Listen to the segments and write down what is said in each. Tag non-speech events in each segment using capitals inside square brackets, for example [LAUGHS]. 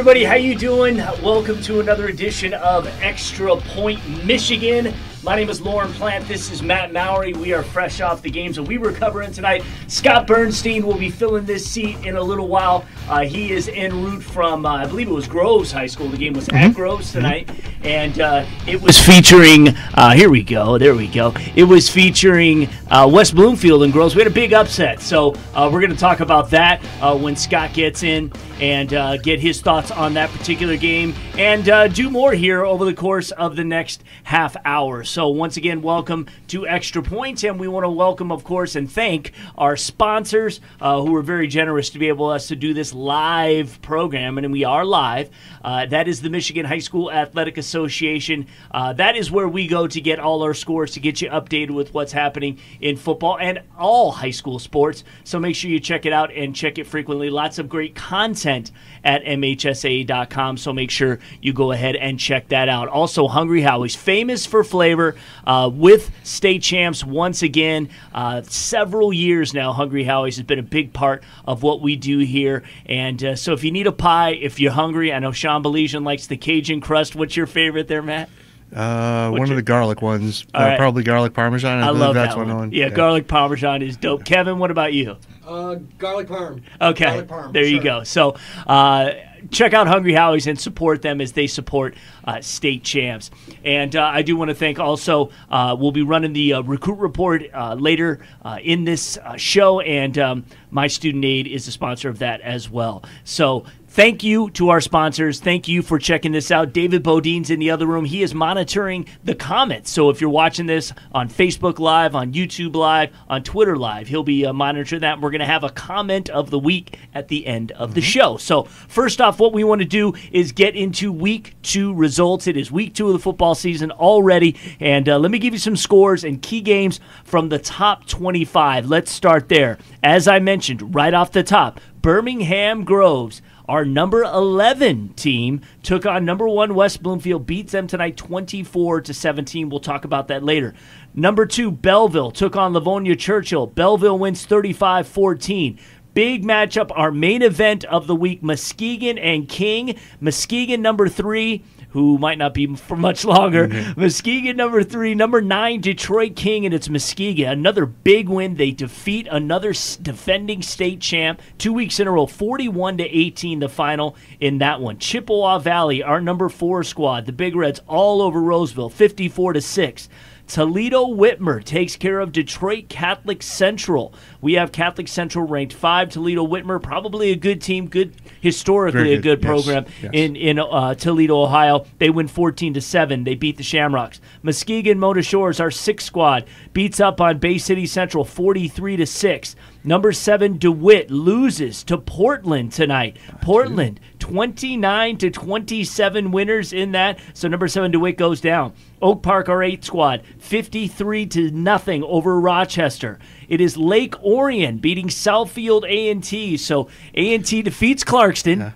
everybody, how you doing? Welcome to another edition of Extra Point Michigan. My name is Lauren Plant. This is Matt Mowery. We are fresh off the games that we were covering tonight. Scott Bernstein will be filling this seat in a little while. Uh, he is en route from, uh, I believe it was Groves High School. The game was at Groves tonight, and uh, it was featuring. Uh, here we go. There we go. It was featuring uh, West Bloomfield and Groves. We had a big upset, so uh, we're going to talk about that uh, when Scott gets in and uh, get his thoughts on that particular game, and uh, do more here over the course of the next half hour. So once again, welcome to Extra Points, and we want to welcome, of course, and thank our sponsors uh, who were very generous to be able us to do this live program, and we are live. Uh, that is the Michigan High School Athletic Association. Uh, that is where we go to get all our scores to get you updated with what's happening in football and all high school sports. So make sure you check it out and check it frequently. Lots of great content at MHSAA.com. So make sure you go ahead and check that out. Also, Hungry Howie's famous for flavor uh, with state champs once again. Uh, several years now, Hungry Howie's has been a big part of what we do here. And uh, so if you need a pie, if you're hungry, I know Sean Belizean likes the Cajun crust. What's your favorite there, Matt? Uh, one your- of the garlic ones, uh, right. probably garlic parmesan. I, I love that's that one. one. on. Yeah, garlic parmesan is dope. Kevin, what about you? Uh, garlic parm. Okay, Garlic parm, there you go. So uh, check out Hungry Howie's and support them as they support uh, state champs. And uh, I do want to thank also, uh, we'll be running the uh, recruit report uh, later uh, in this show, and um, My Student Aid is the sponsor of that as well. So Thank you to our sponsors. Thank you for checking this out. David Bodine's in the other room. He is monitoring the comments. So if you're watching this on Facebook Live, on YouTube Live, on Twitter Live, he'll be uh, monitoring that. We're going to have a comment of the week at the end of the show. So first off, what we want to do is get into week two results. It is week two of the football season already. And uh, let me give you some scores and key games from the top 25. Let's start there. As I mentioned right off the top, Birmingham Groves our number 11 team took on number 1 West Bloomfield beats them tonight 24 to 17 we'll talk about that later. Number 2 Belleville took on Livonia Churchill. Belleville wins 35-14 Big matchup, our main event of the week Muskegon and King. Muskegon, number three, who might not be for much longer. Mm-hmm. Muskegon number three, number nine, Detroit King, and it's Muskegon. Another big win. They defeat another defending state champ two weeks in a row, 41 to 18, the final in that one. Chippewa Valley, our number four squad, the Big Reds all over Roseville, 54 to 6. Toledo Whitmer takes care of Detroit Catholic Central. We have Catholic Central ranked five. Toledo Whitmer, probably a good team, good historically Very a good good, yes, program yes. in in uh, Toledo, Ohio. They win 14 to seven. They beat the Shamrocks. Muskegon Mona Shores, our sixth squad, beats up on Bay City Central 43 to six. Number seven DeWitt loses to Portland tonight. Portland 29 to 27 winners in that. So number seven DeWitt goes down. Oak Park, our eight squad, 53 to nothing over Rochester. It is Lake Orion beating Southfield A&T. So A&T defeats Clarkston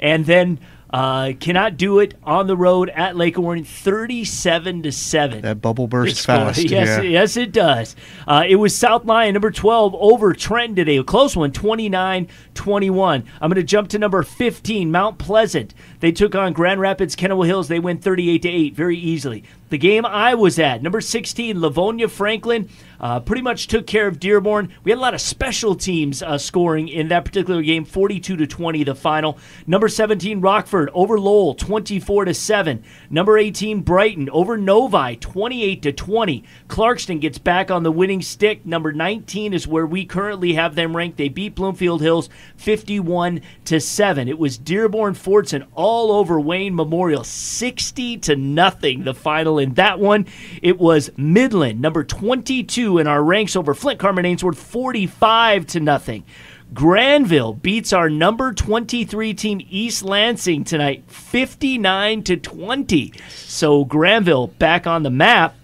and then uh, cannot do it on the road at Lake Orion, thirty-seven to seven. That bubble bursts fast. Yes, yeah. yes, it does. Uh, it was South Lyon, number 12, over Trenton today. A close one, 29 21. I'm going to jump to number 15, Mount Pleasant. They took on Grand Rapids, Kenowa Hills. They win 38 to 8, very easily. The game I was at, number 16, Livonia Franklin, uh, pretty much took care of Dearborn. We had a lot of special teams uh, scoring in that particular game, 42 to 20, the final. Number 17, Rockford over Lowell, 24 to 7. Number 18, Brighton over Novi, 28 to 20. Clarkston gets back on the winning stick. Number 19 is where we currently have them ranked. They beat Bloomfield Hills 51 to 7. It was Dearborn Fordson all over Wayne Memorial, 60 to nothing. The final in that one. It was Midland, number 22 in our ranks over Flint Carman Ainsworth, 45 to nothing. Grandville beats our number 23 team East Lansing tonight 59 to 20. So Grandville back on the map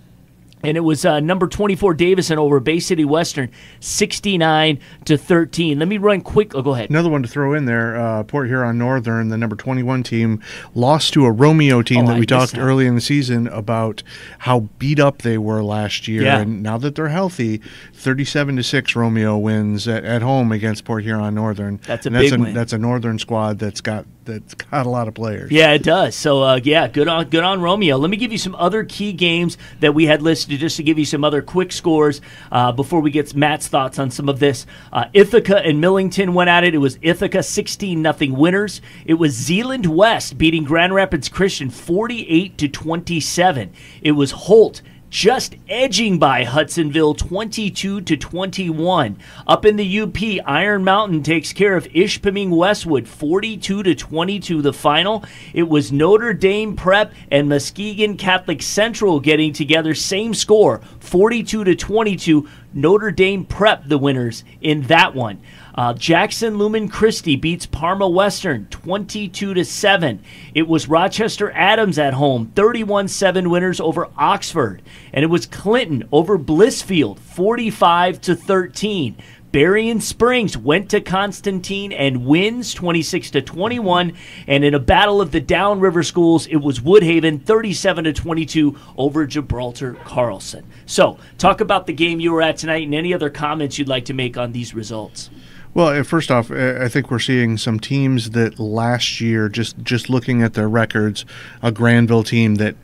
and it was uh, number 24 Davison over Bay City Western 69 to 13. Let me run quick. Oh, go ahead. Another one to throw in there, uh, Port Huron Northern, the number 21 team, lost to a Romeo team Oh, that I we talked that. early in the season about how beat up they were last year. Yeah. And now that they're healthy, 37 to 6 Romeo wins at, at home against Port Huron Northern. That's a And that's big a, win. That's a Northern squad that's got that's got a lot of players. Yeah, it does. So uh, yeah, good on good on Romeo. Let me give you some other key games that we had listed just to give you some other quick scores uh, before we get Matt's thoughts on some of this. Uh, Ithaca and Millington went at it. It was Ithaca 16 nothing winners. It was Zeeland West beating Grand Rapids Christian 48 to 27. It was Holt just edging by Hudsonville 22 to 21. Up in the UP, Iron Mountain takes care of Ishpeming Westwood 42 to 22 the final. It was Notre Dame Prep and Muskegon Catholic Central getting together same score 42 to 22. Notre Dame Prep the winners in that one. Uh, Jackson Lumen Christi beats Parma Western 22 to 7. It was Rochester Adams at home 31-7 winners over Oxford and it was Clinton over Blissfield 45 to 13. Berrien Springs went to Constantine and wins 26 to 21. And in a battle of the downriver schools, it was Woodhaven 37 to 22 over Gibraltar Carlson. So, talk about the game you were at tonight and any other comments you'd like to make on these results. Well, uh, first off, uh, I think we're seeing some teams that last year, just just looking at their records, a Grandville team that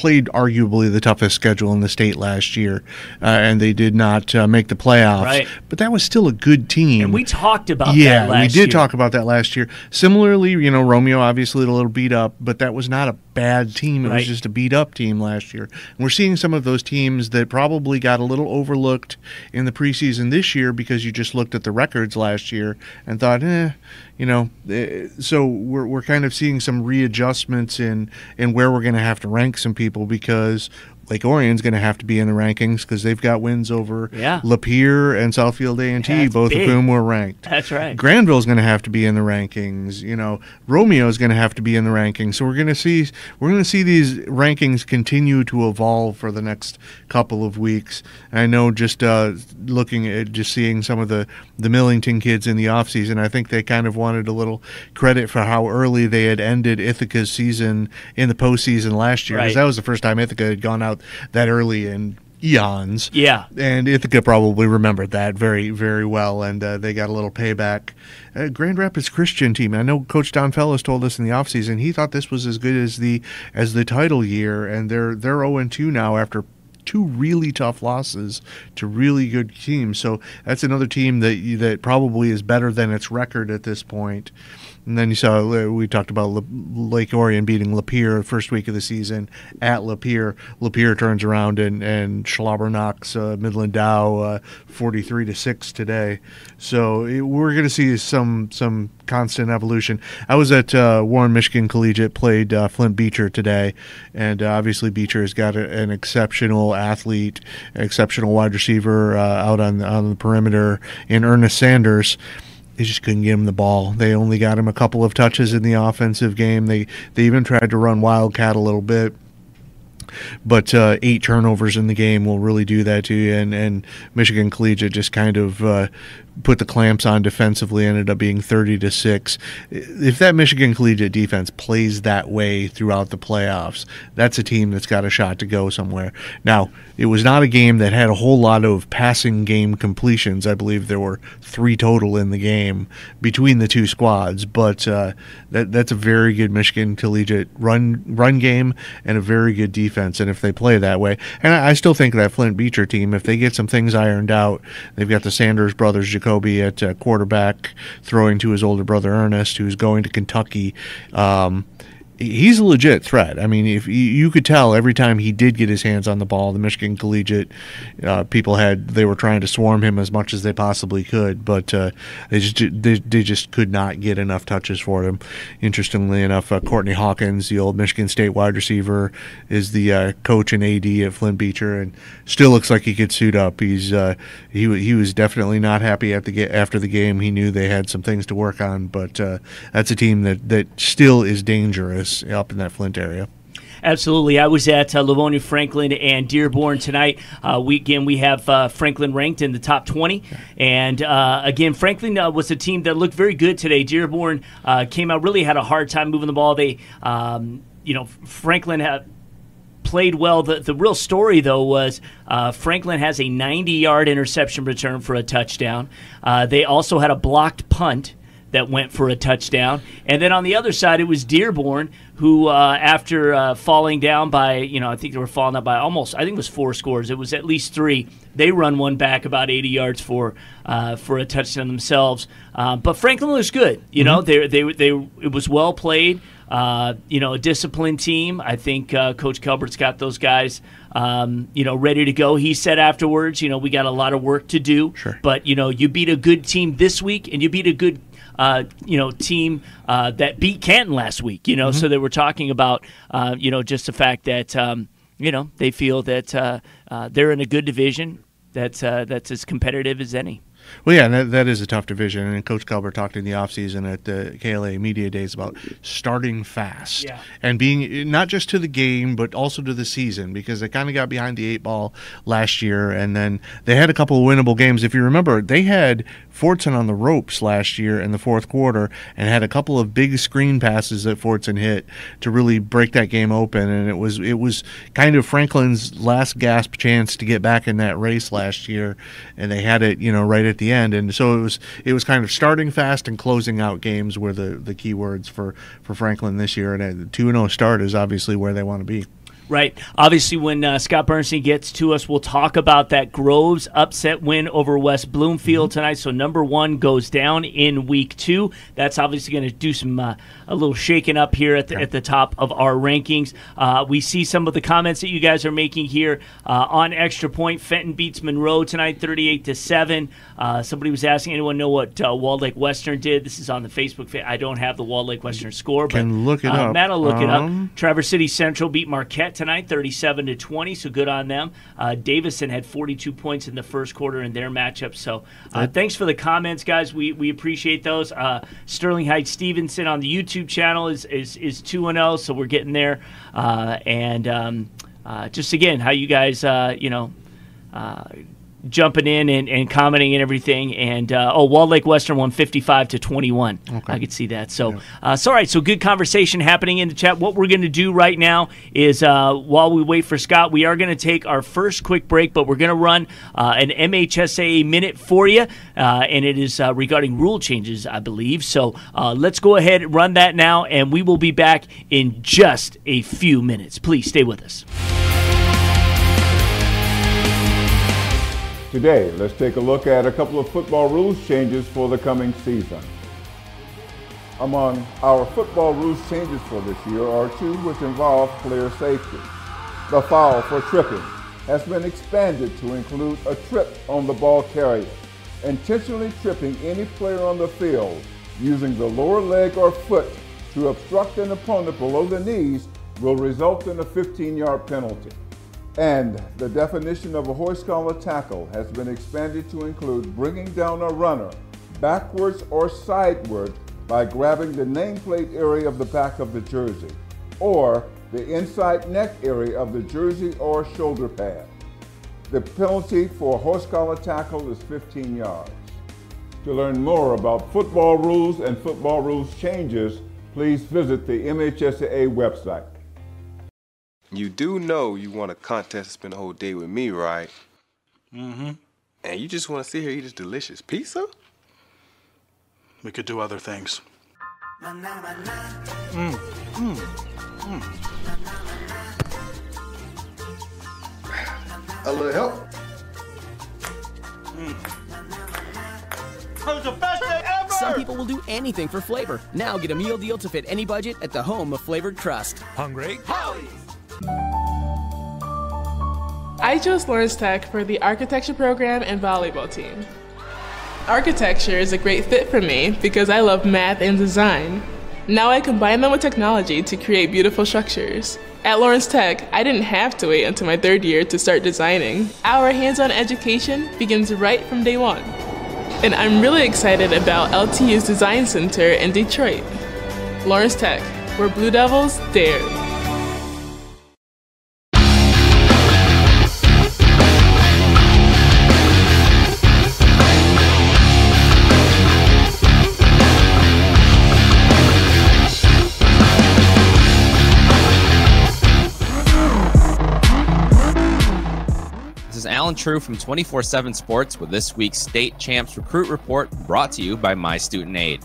played arguably the toughest schedule in the state last year, uh, and they did not uh, make the playoffs. Right. But that was still a good team. And we talked about yeah, that last we did year. talk about that last year. Similarly, you know, Romeo obviously a little beat up, but that was not a bad team. It Right. was just a beat up team last year. And we're seeing some of those teams that probably got a little overlooked in the preseason this year because you just looked at the records last year and thought, eh, you know. eh, So we're we're kind of seeing some readjustments in in where we're going to have to rank some people because. Lake Orion's going to have to be in the rankings because they've got wins over Yeah. Lapeer and Southfield A and T, both big. of whom were ranked. That's right. Grandville's going to have to be in the rankings. You know, Romeo's going to have to be in the rankings. So we're going to see we're going to see these rankings continue to evolve for the next couple of weeks. I know just uh, looking at just seeing some of the the Millington kids in the offseason, I think they kind of wanted a little credit for how early they had ended Ithaca's season in the postseason last year. 'cause Right. that was the first time Ithaca had gone out that early in eons. Yeah. And Ithaca probably remembered that very, very well, and uh, they got a little payback. Uh, Grand Rapids Christian team. I know Coach Don Fellows told us in the offseason he thought this was as good as the as the title year, and they're they're zero two now after two really tough losses to really good teams. So that's another team that you, that probably is better than its record at this point. And then you saw uh, we talked about La- Lake Orion beating Lapeer first week of the season at Lapeer. Lapeer turns around and and Schlauber knocks uh, Midland Dow uh, forty three to six today. So it, we're going to see some some constant evolution. I was at uh, Warren Michigan Collegiate, played uh, Flint Beecher today, and uh, obviously Beecher has got a, an exceptional athlete, exceptional wide receiver out on on the perimeter in Ernest Sanders. They just couldn't get him the ball. They only got him a couple of touches in the offensive game. They they even tried to run wildcat a little bit but uh, eight turnovers in the game will really do that to you. And, and Michigan Collegiate just kind of uh, put the clamps on defensively, ended up being 30 to 6. If that Michigan Collegiate defense plays that way throughout the playoffs, that's a team that's got a shot to go somewhere. Now, it was not a game that had a whole lot of passing game completions. I believe there were three total in the game between the two squads, but uh, that that's a very good Michigan Collegiate run run game and a very good defense. And if they play that way, and I, I still think that Flint Beecher team, if they get some things ironed out, they've got the Sanders brothers, Jacoby at uh, quarterback, throwing to his older brother Ernest, who's going to Kentucky. Um, he's a legit threat. I mean, if you, could tell every time he did get his hands on the ball, the Michigan Collegiate uh, people had they were trying to swarm him as much as they possibly could, but uh, they just they, they just could not get enough touches for him. Interestingly enough, uh, Courtney Hawkins, the old Michigan State wide receiver, is the uh, coach and AD at Flint Beecher, and still looks like he could suit up. He's uh, he he was definitely not happy at the after the game. He knew they had some things to work on, but uh, that's a team that that still is dangerous up in that Flint area. Absolutely. I was at uh, Livonia Franklin and Dearborn tonight. Uh, we, again, we have uh, Franklin ranked in the top 20. And uh, again, Franklin uh, was a team that looked very good today. Dearborn uh, came out, really had a hard time moving the ball. They, um, you know, Franklin had played well. The, the real story, though, was uh, Franklin has a 90 yard interception return for a touchdown. Uh, they also had a blocked punt that went for a touchdown. And then on the other side, it was Dearborn who, uh, after uh, falling down by, you know, I think they were falling up by almost, I think it was four scores. It was at least three. They run one back about 80 yards for uh, for a touchdown themselves. Uh, but Franklin was good. You know, they, they, they, it was well played. Uh, you know, a disciplined team. I think uh, Coach Kelbert's got those guys, um, you know, ready to go. He said afterwards, you know, we got a lot of work to do. Sure. But you know, you beat a good team this week, and you beat a good. Uh, you know, team uh, that beat Canton last week. You know, so they were talking about, uh, you know, just the fact that, um, you know, they feel that uh, uh, they're in a good division that's uh, that's as competitive as any. Well, yeah, that, that is a tough division. And Coach Calvert talked in the offseason at the KLAA Media Days about starting fast Yeah. and being not just to the game, but also to the season because they kind of got behind the eight ball last year. And then they had a couple of winnable games. If you remember, they had Fordson on the ropes last year in the fourth quarter and had a couple of big screen passes that Fordson hit to really break that game open. And it was, it was kind of Franklin's last gasp chance to get back in that race last year. And they had it, you know, right at the end, and so it was it was kind of starting fast and closing out games were the the key words for for Franklin this year. And a two and zero start is obviously where they want to be. Right. Obviously, when uh, Scott Bernstein gets to us, we'll talk about that Groves upset win over West Bloomfield tonight. So number one goes down in week two. That's obviously going to do some uh, a little shaken up here at the, at the top of our rankings. Uh, we see some of the comments that you guys are making here uh, on extra point. Fenton beats Monroe tonight, thirty-eight to seven. Uh, somebody was asking, anyone know what uh, Walled Lake Western did? This is on the Facebook. Fa- I don't have the Walled Lake Western score, but Can look it uh, up. Matt will look it up. Um, Traverse City Central beat Marquette tonight, 37 to 20. So good on them. Uh, Davison had 42 points in the first quarter in their matchup. So uh, thanks for the comments, guys. We we appreciate those. Uh, Sterling Heights Stevenson on the YouTube channel is is is two and zero. So we're getting there. Uh, and um, uh, just again, how you guys, uh, you know. Jumping in and, and commenting and everything. And uh, oh, Walled Lake Western won 55 to 21. I could see that. So, uh, so all right. So good conversation happening in the chat. What we're going to do right now is uh, while we wait for Scott, we are going to take our first quick break, but we're going to run uh, an MHSA minute for you, uh, and it is uh, regarding rule changes, I believe. So uh, let's go ahead and run that now, and we will be back in just a few minutes. Please stay with us. Today, let's take a look at a couple of football rules changes for the coming season. Among our football rules changes for this year are two which involve player safety. The foul for tripping has been expanded to include a trip on the ball carrier. Intentionally tripping any player on the field using the lower leg or foot to obstruct an opponent below the knees will result in a 15-yard penalty. And the definition of a horse collar tackle has been expanded to include bringing down a runner backwards or sideward by grabbing the nameplate area of the back of the jersey or the inside neck area of the jersey or shoulder pad. The penalty for a horse collar tackle is 15 yards. To learn more about football rules and football rules changes, please visit the MHSAA website. You do know you want a contest to spend the whole day with me, right? Mm-hmm. And you just want to sit here eat this delicious pizza? We could do other things. Mm. Mm. A little help? Mm. Some people will do anything for flavor. Now get a meal deal to fit any budget at the home of flavored crust. Hungry? I chose Lawrence Tech for the architecture program and volleyball team. Architecture is a great fit for me because I love math and design. Now I combine them with technology to create beautiful structures. At Lawrence Tech, I didn't have to wait until my third year to start designing. Our hands on education begins right from day one. And I'm really excited about LTU's Design Center in Detroit. Lawrence Tech, where Blue Devils dare. Trieu from 24 7 Sports with this week's State Champs Recruit Report brought to you by My Student Aid.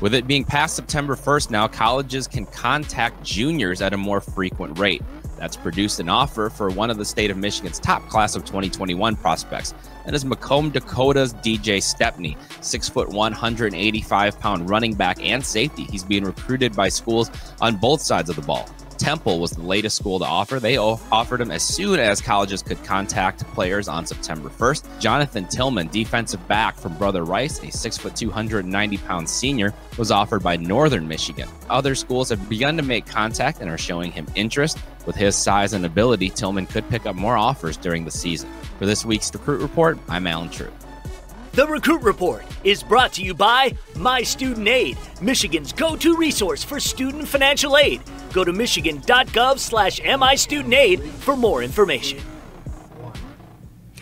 With it being past September 1st now, colleges can contact juniors at a more frequent rate. That's produced an offer for one of the state of Michigan's top class of 2021 prospects. That is Macomb Dakota's DJ Stepney, six foot 185 pound running back and safety. He's being recruited by schools on both sides of the ball. Temple was the latest school to offer. They offered him as soon as colleges could contact players on September 1st. Jonathan Tillman, defensive back from Brother Rice, a 6 foot 290 pound senior, was offered by Northern Michigan. Other schools have begun to make contact and are showing him interest. With his size and ability, Tillman could pick up more offers during the season. For this week's Recruit Report, I'm Allen Trieu. The Recruit Report is brought to you by My Student Aid, Michigan's go-to resource for student financial aid. Go to michigan.gov slash MIStudentAid for more information.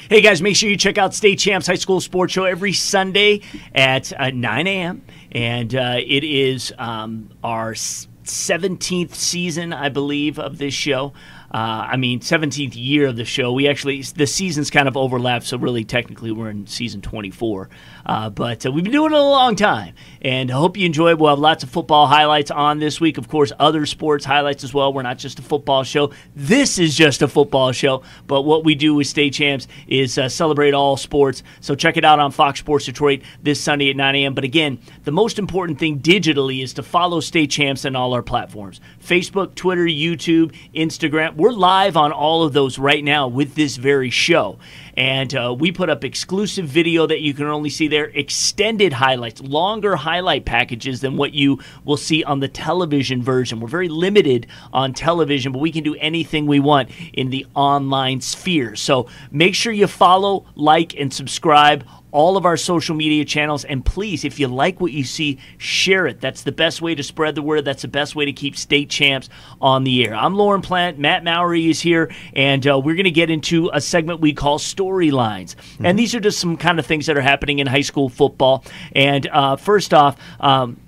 Hey guys, make sure you check out State Champs High School Sports Show every Sunday at uh, 9 a.m. And uh, it is um, our 17th season, I believe, of this show. Uh, I mean, 17th year of the show. We actually, the seasons kind of overlap, so really technically we're in season 24. Uh, but uh, we've been doing it a long time, and I hope you enjoy. We'll have lots of football highlights on this week. Of course, other sports highlights as well. We're not just a football show. This is just a football show, but what we do with State Champs is uh, celebrate all sports. So check it out on Fox Sports Detroit this Sunday at 9 a.m. But again, the most important thing digitally is to follow State Champs on all our platforms Facebook, Twitter, YouTube, Instagram. We're live on all of those right now with this very show. And uh, we put up exclusive video that you can only see there, extended highlights, longer highlight packages than what you will see on the television version. We're very limited on television, but we can do anything we want in the online sphere. So make sure you follow, like, and subscribe all of our social media channels. And please, if you like what you see, share it. That's the best way to spread the word. That's the best way to keep state champs on the air. I'm Lauren Plant. Matt Mowery is here, and uh, we're going to get into a segment we call storylines. Mm-hmm. And these are just some kind of things that are happening in high school football. And uh, first off, um,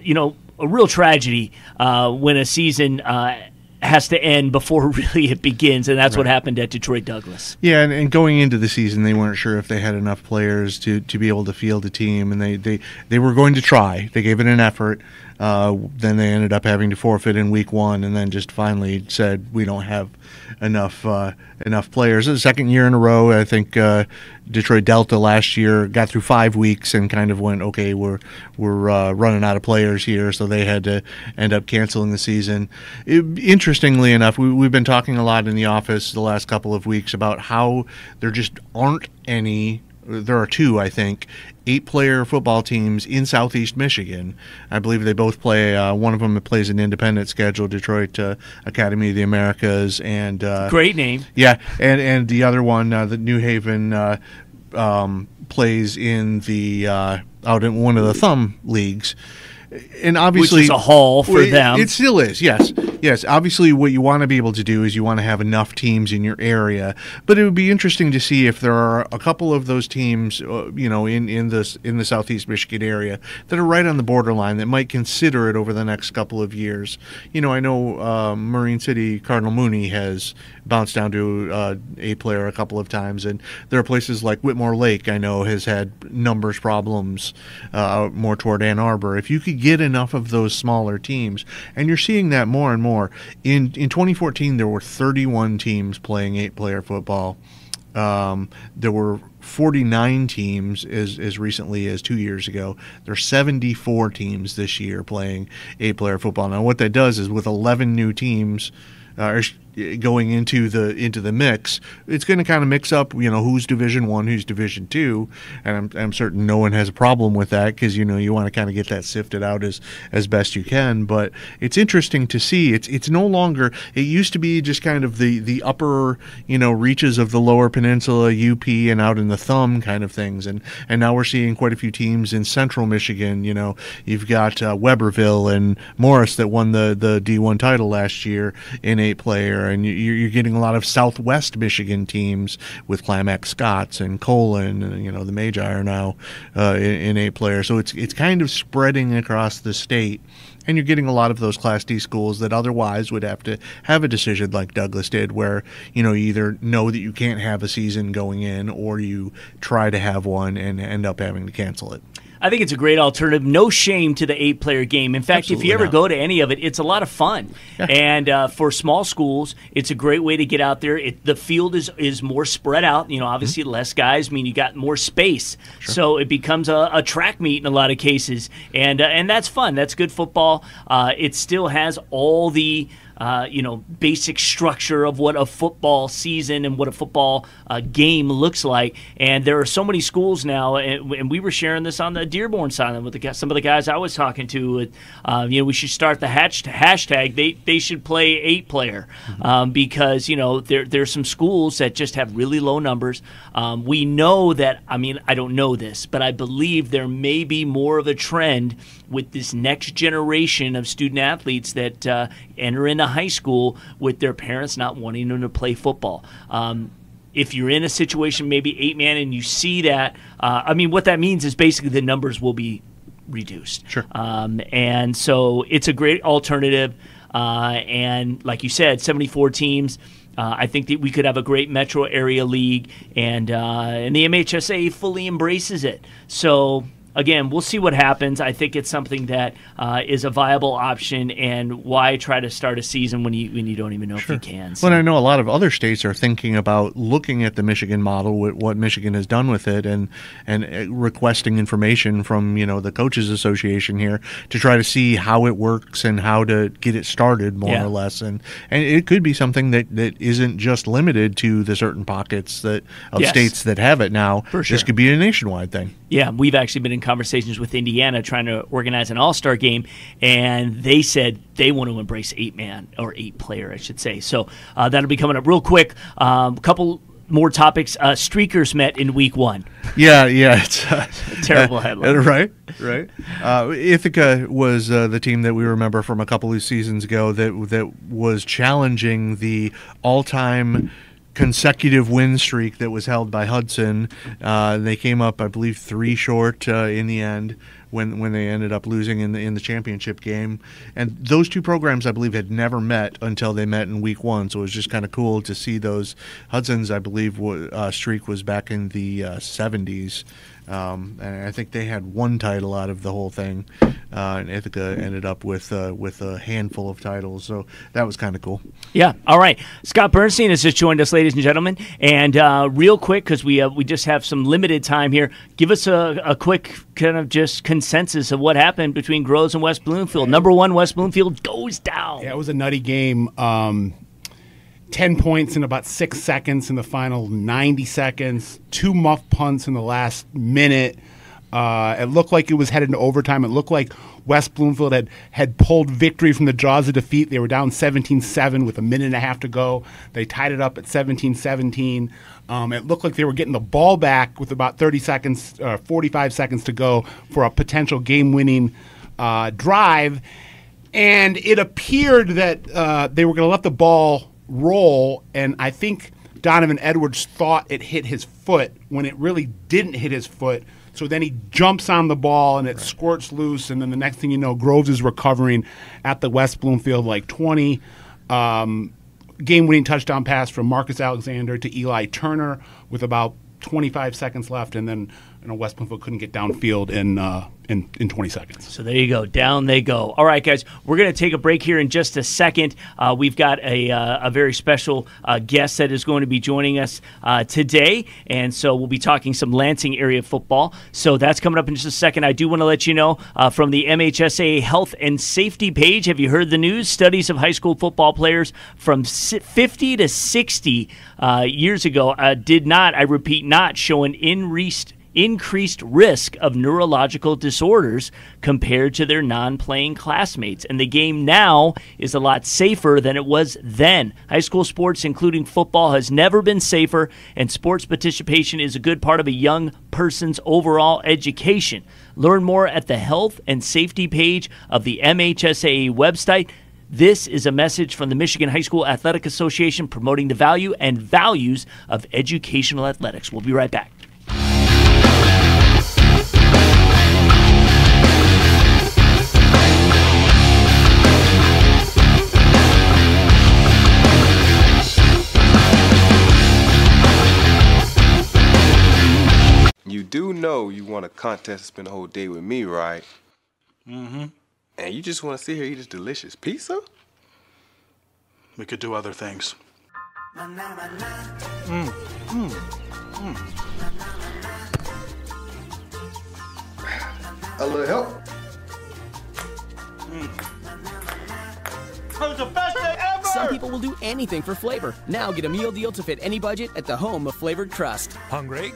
you know, a real tragedy uh, when a season uh, has to end before [LAUGHS] really it begins, and that's right. what happened at Detroit Douglas. Yeah, and, and, going into the season, they weren't sure if they had enough players to, to be able to field a team, and they, they, they were going to try. They gave it an effort. Uh, then they ended up having to forfeit in week one, and then just finally said we don't have enough uh, enough players. The second year in a row, I think uh, Detroit Delta last year got through five weeks and kind of went, okay, we're we're uh, running out of players here, so they had to end up canceling the season. It, interestingly enough, we, we've been talking a lot in the office the last couple of weeks about how there just aren't any there are two, I think, eight player football teams in Southeast Michigan. I believe they both play, uh, one of them plays an independent schedule, Detroit uh, Academy of the Americas. and uh, Great name. Yeah, and, and the other one, uh, the New Haven, uh, um, plays in the uh, out in one of the thumb leagues and obviously Which is a haul for it, them. It still is, yes, yes. Obviously, what you want to be able to do is you want to have enough teams in your area. But it would be interesting to see if there are a couple of those teams, uh, you know, in in this in the southeast Michigan area that are right on the borderline that might consider it over the next couple of years. You know, I know uh, Marine City Cardinal Mooney has bounced down to uh, a player a couple of times, and there are places like Whitmore Lake. I know has had numbers problems uh, more toward Ann Arbor. If you could get enough of those smaller teams, and you're seeing that more and more. In in 2014, there were 31 teams playing eight-player football. Um, there were 49 teams as, as recently as two years ago. There are 74 teams this year playing eight player football. Now, what that does is with 11 new teams, uh, going into the into the mix, it's going to kind of mix up, you know, who's Division One, who's Division Two, and I'm, I'm certain no one has a problem with that because you know you want to kind of get that sifted out as as best you can. But it's interesting to see. It's it's no longer. It used to be just kind of the the upper you know reaches of the Lower Peninsula, UP, and out in the thumb kind of things, and and now we're seeing quite a few teams in Central Michigan. You know, you've got uh, Webberville and Morris that won the the D1 title last year in eight player and you're getting a lot of Southwest Michigan teams with Climax Scotts and Colon, and you know the Magi are now uh, in, in eight player. So it's it's kind of spreading across the state and you're getting a lot of those class d schools that otherwise would have to have a decision like douglas did where you know you either know that you can't have a season going in or you try to have one and end up having to cancel it I think it's a great alternative. No shame to the eight player game. In fact, Absolutely if you ever not. go to any of it, it's a lot of fun. [LAUGHS] And uh, for small schools, it's a great way to get out there. It, the field is, is more spread out. You know, obviously, less guys mean you got more space. So it becomes a, a track meet in a lot of cases. And, uh, and that's fun. That's good football. Uh, it still has all the uh, you know, basic structure of what a football season and what a football uh, game looks like. And there are so many schools now, and, and we were sharing this on the Dearborn side with the, some of the guys I was talking to. Uh, you know, we should start the hatch, hashtag. They they should play eight player um, because you know there there's some schools that just have really low numbers. Um, we know that. I mean, I don't know this, but I believe there may be more of a trend with this next generation of student athletes that uh, enter into high school with their parents not wanting them to play football. Um, if you're in a situation, maybe eight man, and you see that, uh, I mean, what that means is basically the numbers will be reduced. Sure. Um, and so it's a great alternative. Uh, and like you said, 74 teams. Uh, I think that we could have a great metro area league, and uh, and the MHSA fully embraces it. So again, we'll see what happens. I think it's something that uh, is a viable option, and why try to start a season when you when you don't even know if you can. So- Well, I know a lot of other states are thinking about looking at the Michigan model, what Michigan has done with it, and and uh, requesting information from you know the coaches association here to try to see how it works and how to get it started more Yeah. or less, and and it could be something that, that isn't just limited to the certain pockets that of Yes. states that have it now. Sure. This could be a nationwide thing. Yeah, we've actually been in conversations with Indiana trying to organize an All Star game, and they said they want to embrace eight man or eight player, I should say. So uh, that'll be coming up real quick. A um, couple more topics. Uh, Streakers met in week one. Yeah, yeah, it's uh, [LAUGHS] Terrible uh, [LAUGHS] headline. right? Right. Uh, Ithaca was uh, the team that we remember from a couple of seasons ago that that was challenging the all-time consecutive win streak that was held by Hudson. Uh, they came up, I believe, three short uh, in the end when when they ended up losing in the in the championship game. And those two programs, I believe, had never met until they met in week one. So it was just kind of cool to see those Hudson's. I believe uh, streak was back in the uh, 70s. Um, and I think they had one title out of the whole thing, uh, and Ithaca ended up with uh, with a handful of titles. So that was kind of cool. Yeah. All right. Scott Bernstein has just joined us, ladies and gentlemen. And uh, real quick, because we uh, we just have some limited time here, give us a, a quick kind of just consensus of what happened between Groves and West Bloomfield. Number one, West Bloomfield goes down. Yeah, it was a nutty game. Um, 10 points in about six seconds in the final 90 seconds, two muff punts in the last minute. Uh, it looked like it was headed to overtime. It looked like West Bloomfield had, had pulled victory from the jaws of defeat. They were down 17 7 with a minute and a half to go. They tied it up at 17 17. Um, it looked like they were getting the ball back with about 30 seconds, uh, 45 seconds to go for a potential game winning uh, drive and it appeared that uh, they were going to let the ball roll, and I think Donovan Edwards thought it hit his foot when it really didn't hit his foot. So then he jumps on the ball and it squirts loose, and then the next thing you know, Groves is recovering at the West Bloomfield like 20. Um, game winning touchdown pass from Marcus Alexander to Eli Turner with about 25 seconds left, and then you know, West Bloomfield couldn't get downfield in, uh, in, in 20 seconds. So there you go. Down they go. All right, guys. We're going to take a break here in just a second. Uh, we've got a, uh, a very special uh, guest that is going to be joining us uh, today. And so we'll be talking some Lansing area football. So that's coming up in just a second. I do want to let you know uh, from the MHSA Health and Safety page. Have you heard the news? Studies of high school football players from 50 to 60 uh, years ago did not, I repeat, not show an increased increased risk of neurological disorders compared to their non playing classmates. And the game now is a lot safer than it was then. High school sports, including football, has never been safer, and sports participation is a good part of a young person's overall education. Learn more at the health and safety page of the MHSAA website. This is a message from the Michigan High School Athletic Association promoting the value and values of educational athletics. We'll be right back. Know you want want a contest to spend a whole day with me, right? Mm-hmm. And you just want to sit here eat this delicious pizza? We could do other things. Mm, mm, mm. A little help? the best day ever! Some people will do anything for flavor. Now get a meal deal to fit any budget at the home of flavored crust. Hungry?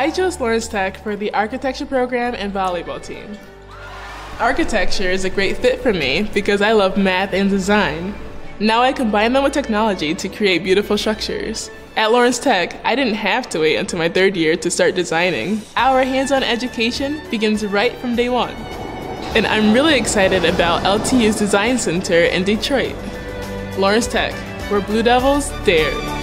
I chose Lawrence Tech for the architecture program and volleyball team. Architecture is a great fit for me because I love math and design. Now I combine them with technology to create beautiful structures. At Lawrence Tech, I didn't have to wait until my third year to start designing. Our hands on education begins right from day one. And I'm really excited about LTU's Design Center in Detroit. Lawrence Tech, where Blue Devils dare.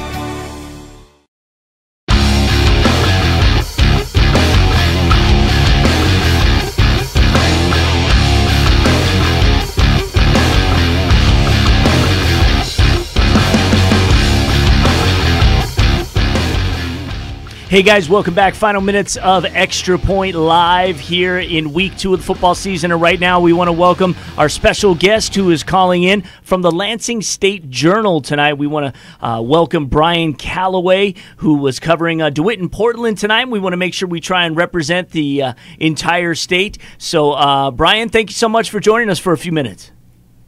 Hey guys, welcome back. Final minutes of Extra Point live here in week two of the football season. And right now, we want to welcome our special guest who is calling in from the Lansing State Journal tonight. We want to uh, welcome Brian Calloway, who was covering uh, DeWitt and Portland tonight. We want to make sure we try and represent the uh, entire state. So, uh, Brian, thank you so much for joining us for a few minutes.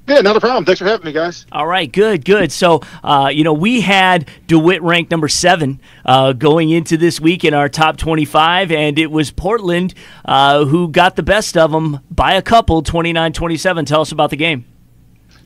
Yeah, not a problem. Thanks for having me, guys. All right, good, good. So, uh, you know, we had DeWitt ranked number seven uh, going into this week in our top 25, and it was Portland uh, who got the best of them by a couple, 29 27. Tell us about the game.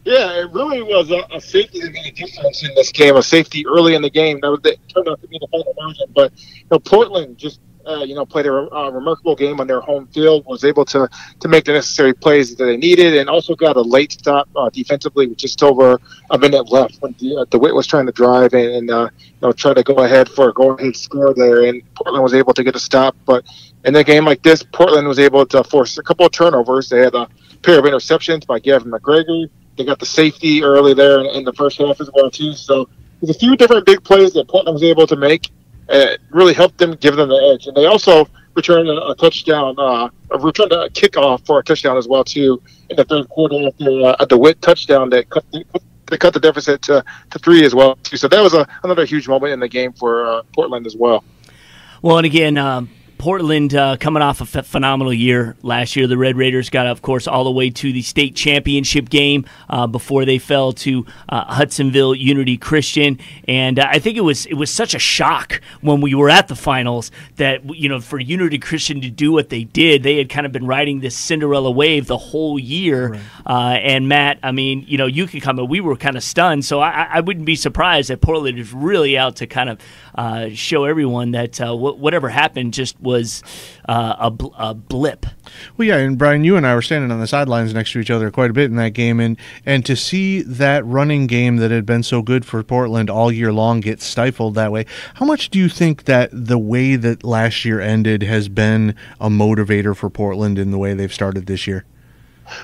Yeah, it really was a, a, safety that made a difference in this game. A safety early in the game that, was, that turned out to be the final margin. But you know, Portland just uh, you know, played a, a, remarkable game on their home field. Was able to to make the necessary plays that they needed, and also got a late stop uh, defensively with just over a minute left when the, uh, DeWitt was trying to drive and, and uh, you know try to go ahead for a go ahead score there, and Portland was able to get a stop. But in a game like this, Portland was able to force a couple of turnovers. They had a pair of interceptions by Gavin McGregor. They got the safety early there in, in the first half as well too. So there's a few different big plays that Portland was able to make uh, really helped them, give them the edge. And they also returned a, a touchdown, uh, returned a kickoff for a touchdown as well too in the third quarter after uh, a DeWitt touchdown that cut the, they cut the deficit to, to three as well too. So that was a, another huge moment in the game for uh, Portland as well. Well, and again. Um Portland uh, coming off a f- phenomenal year last year. The Red Raiders got, of course, all the way to the state championship game uh, before they fell to uh, Hudsonville Unity Christian. And uh, I think it was it was such a shock when we were at the finals that you know for Unity Christian to do what they did. They had kind of been riding this Cinderella wave the whole year. Right. Uh, and Matt, I mean, you know, you can come. We were kind of stunned, so I, I, wouldn't be surprised that Portland is really out to kind of uh, show everyone that whatever happened just was was uh, a, bl- a, blip. Well, yeah, and Brian, you and I were standing on the sidelines next to each other quite a bit in that game, and and to see that running game that had been so good for Portland all year long get stifled that way, how much do you think that the way that last year ended has been a motivator for Portland in the way they've started this year?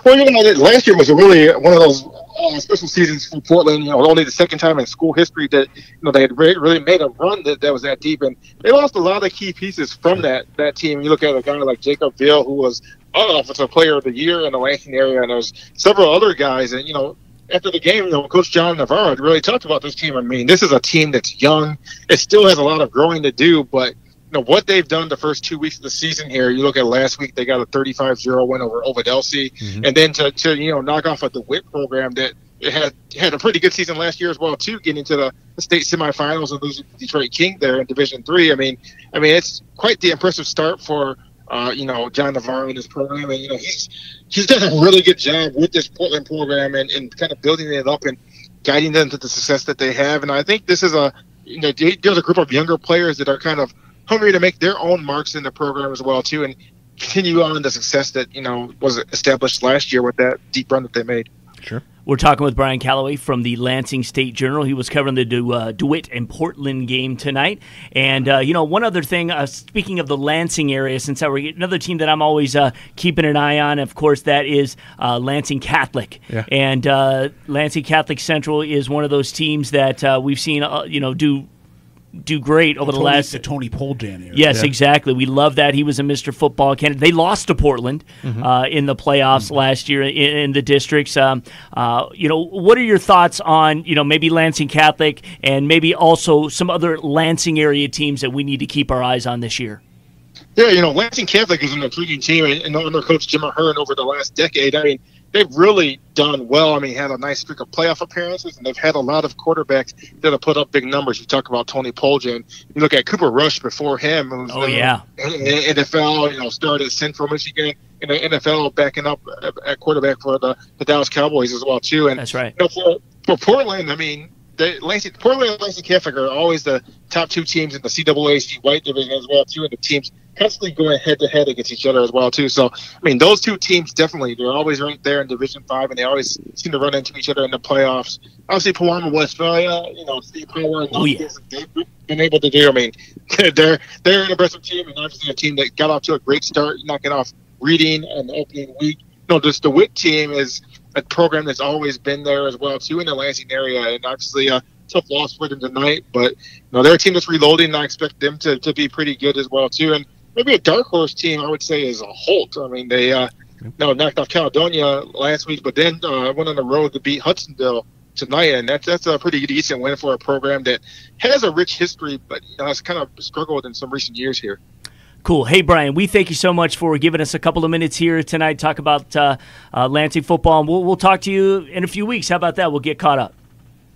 Well, you know, last year was really one of those uh, special seasons for Portland. You know, only the second time in school history that you know they had re- really made a run that, that was that deep, and they lost a lot of key pieces from that that team. You look at a guy like Jacob Veal, who was offensive player of the year in the Lansing area, and there's several other guys, and you know. After the game, you know, Coach John Navarro really talked about this team. I mean, this is a team that's young. It still has a lot of growing to do, but you know what they've done the first two weeks of the season here. You look at last week; they got a 35-0 win over Ovid-Elsie, mm-hmm. and then to, to you know knock off at the DeWitt program that had had a pretty good season last year as well too, getting to the, the state semifinals and losing to Detroit King there in Division Three. I mean, I mean it's quite the impressive start for uh, you know John Navarro and his program, and you know he's he's done a really good job with this Portland program and, and kind of building it up and guiding them to the success that they have. And I think this is a you know there's a group of younger players that are kind of hungry to make their own marks in the program as well too, and continue on the success that you know was established last year with that deep run that they made. Sure. We're talking with Brian Calloway from the Lansing State Journal. He was covering the De- uh, DeWitt and Portland game tonight. And, uh, you know, one other thing, uh, speaking of the Lansing area, since we're another team that I'm always uh, keeping an eye on, of course, that is uh, Lansing Catholic. Yeah. And uh, Lansing Catholic Central is one of those teams that we've seen, you know, do do great over the Tony- last the Tony Poljan era. Yes, Yeah. exactly. We love that he was a Mr. Football candidate. They lost to Portland Mhm. uh, in the playoffs last year in, in the districts. Um, uh, you know, what are your thoughts on you know maybe Lansing Catholic and maybe also some other Lansing area teams that we need to keep our eyes on this year? Yeah, you know, Lansing Catholic is an intriguing team, and, and under Coach Jim Ahern over the last decade, I mean, they've really done well. I mean, had a nice streak of playoff appearances, and they've had a lot of quarterbacks that have put up big numbers. You talk about Tony Poljan. You look at Cooper Rush before him. Who's Oh, yeah. in the NFL, you know, started at Central Michigan in the NFL, backing up at- quarterback for the, the Dallas Cowboys as well too. And That's right. you know, for, for Portland, I mean, they, Lansing, Portland and Lansing Catholic are always the top two teams in the CAAC white division as well too, and the teams constantly going head to head against each other as well too. So, I mean, those two teams definitely they're always right there in Division Five, and they always seem to run into each other in the playoffs. Obviously, Pewamo-Westphalia, uh, you know, Steve Power, and oh, yeah. they've been able to do. I mean, [LAUGHS] they're they're an impressive team, and obviously a team that got off to a great start, knocking off Reading in the opening week. You know, just DeWitt team is a program that's always been there as well too in the Lansing area, and obviously a tough loss for them tonight. But you know, they're a team that's reloading, and I expect them to, to be pretty good as well too. And maybe a dark horse team, I would say, is a Holt. I mean, they uh, no knocked off Caledonia last week, but then uh, went on the road to beat Hudsonville tonight, and that's that's a pretty decent win for a program that has a rich history, but you know, has kind of struggled in some recent years here. Cool. Hey, Brian, we thank you so much for giving us a couple of minutes here tonight. Talk about uh, uh, Lansing football, and we'll, we'll talk to you in a few weeks. How about that? We'll get caught up.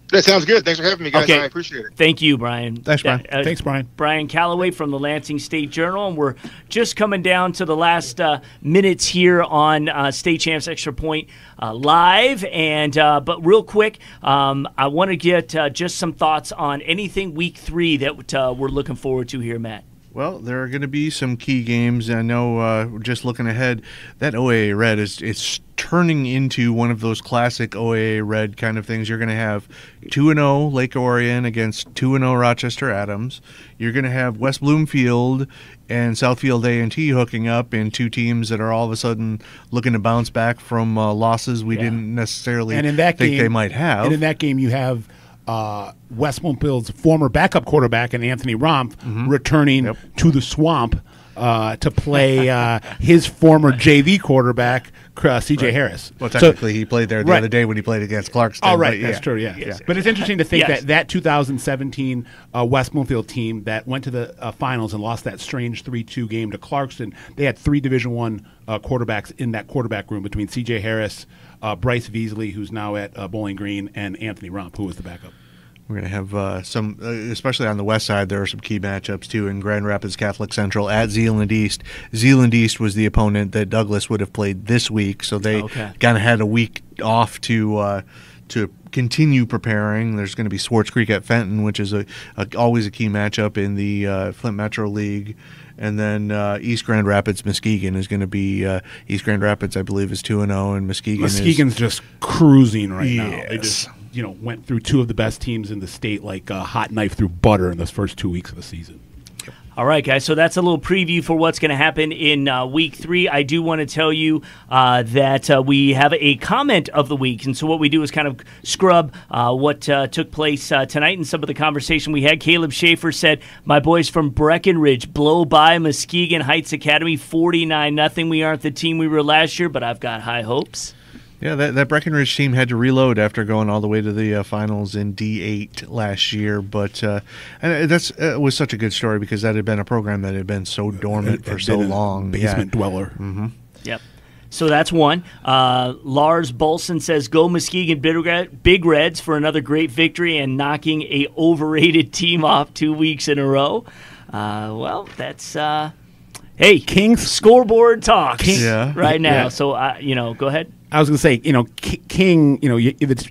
That sounds good. Thanks for having me, guys. Okay. I appreciate it. Thank you, Brian. Thanks, Brian. Uh, Thanks, Brian. Brian Calloway from the Lansing State Journal, and we're just coming down to the last uh, minutes here on uh, State Champs Extra Point uh, live. And uh, but real quick, um, I want to get uh, just some thoughts on anything Week Three that uh, we're looking forward to here, Matt. Well, there are going to be some key games. I know. Uh, just looking ahead, that OAA Red is it's turning into one of those classic OAA Red kind of things. You're going to have two and zero Lake Orion against two and zero Rochester Adams. You're going to have West Bloomfield and Southfield A and T hooking up in two teams that are all of a sudden looking to bounce back from uh, losses we Yeah. didn't necessarily and in that think game, they might have. And in that game, you have uh, West Bloomfield's former backup quarterback and Anthony Romph Mm-hmm. returning to the swamp uh, to play uh, [LAUGHS] his former JV quarterback, uh, C.J. Right. Harris. Well, So- technically, he played there the Right. other day when he played against Clarkston. Oh, right. but That's yeah. true. Yeah. Yes. yeah. But it's interesting to think Yes. that that 2017 uh, West Bloomfield team that went to the uh, finals and lost that strange 3-2 game to Clarkston, they had three Division One uh, quarterbacks in that quarterback room between C.J. Harris, uh, Bryce Veasley, who's now at uh, Bowling Green, and Anthony Rump, who was the backup. We're going to have uh, some, uh, especially on the west side, there are some key matchups too in Grand Rapids Catholic Central at Zeeland East. Zeeland East was the opponent that Douglas would have played this week, so they Okay. kind of had a week off to uh, to continue preparing. There's going to be Swartz Creek at Fenton, which is a, a always a key matchup in the uh, Flint Metro League. And then uh, East Grand Rapids Muskegon is going to be uh, East Grand Rapids, I believe, is two and zero, and Muskegon is Muskegon's just cruising right now. They just you know went through two of the best teams in the state like a hot knife through butter in those first two weeks of the season. All right, guys. So that's a little preview for what's going to happen in uh, week three. I do want to tell you uh, that uh, we have a comment of the week. And so what we do is kind of scrub uh, what uh, took place uh, tonight and some of the conversation we had. Caleb Schaefer said, My boys from Breckenridge blow by Muskegon Heights Academy 49 nothing. We aren't the team we were last year, but I've got high hopes. Yeah, that, that Breckenridge team had to reload after going all the way to the uh, finals in D8 last year. But uh, and that's uh, was such a good story because that had been a program that had been so dormant Had for so long. basement dweller. hmm Yep. So that's one. Uh, Lars Bolson says, "Go Muskegon Big, Big Reds for another great victory and knocking a overrated team off two weeks in a row." Uh, well, that's uh, hey Kings scoreboard talks King- Yeah. right now. Yeah. So uh, you know, go ahead. I was going to say, you know, K- King, you know, you- if it's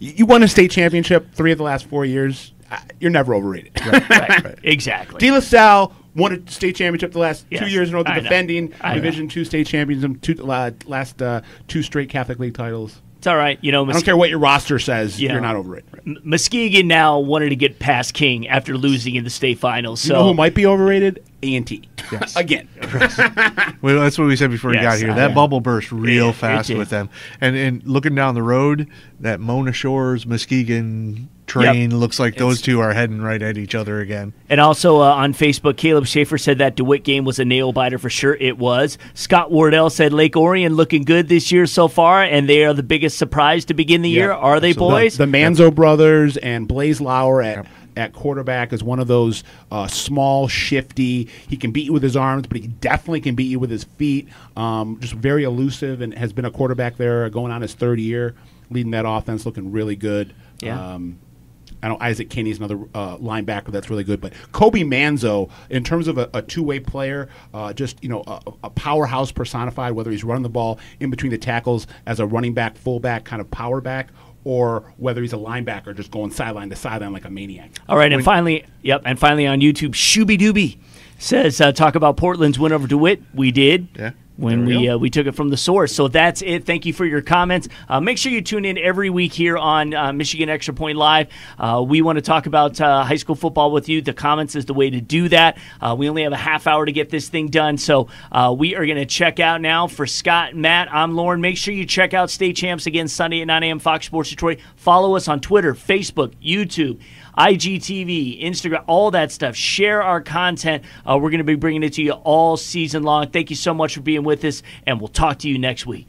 you won a state championship three of the last four years, you're never overrated. Right, [LAUGHS] exactly. De La Salle won a state championship the last Yes, two years in a row, the defending know. Division two state champions, two uh, last uh, two straight Catholic League titles. It's all right. You know, I don't care what your roster says, Yeah. you're not overrated. M- Muskegon now wanted to get past King after losing in the state finals. You So know who might be overrated? A and T. Yes. [LAUGHS] Again. [LAUGHS] Well, that's what we said before we got here. That know. bubble burst real It- it fast with them, and and looking down the road, that Mona Shores Muskegon train. Looks like those two are heading right at each other again. And also uh, on Facebook, Caleb Schaefer said that DeWitt game was a nail biter for sure. It was. Scott Wardell said Lake Orion looking good this year so far, and they are the biggest surprise to begin the Yeah. year. Are they, So boys? The, the Manzo brothers and Blaze Lauer at, at quarterback is one of those uh, small, shifty. He can beat you with his arms, but he definitely can beat you with his feet. Um, just very elusive and has been a quarterback there going on his third year, leading that offense, looking really good. Yeah. Um, I know Isaac Kinney's another uh, linebacker that's really good, but Kobe Manzo, in terms of a, a two-way player, uh, just you know a, a powerhouse personified. Whether he's running the ball in between the tackles as a running back, fullback, kind of power back, or whether he's a linebacker just going sideline to sideline like a maniac. All right, and finally, yep, and finally on YouTube, Shooby Dooby says uh, talk about Portland's win over DeWitt. We did. Yeah. When we we uh, we took it from the source, so that's it. Thank you for your comments. Uh, make sure you tune in every week here on uh, Michigan Extra Point Live. Uh, we want to talk about uh, high school football with you. The comments is the way to do that. Uh, we only have a half hour to get this thing done, so uh, we are going to check out now. For Scott, and Matt, I'm Lauren. Make sure you check out State Champs again Sunday at 9 a.m. Fox Sports Detroit. Follow us on Twitter, Facebook, YouTube. IGTV, Instagram, all that stuff. Share our content. Uh, we're going to be bringing it to you all season long. Thank you so much for being with us, and we'll talk to you next week.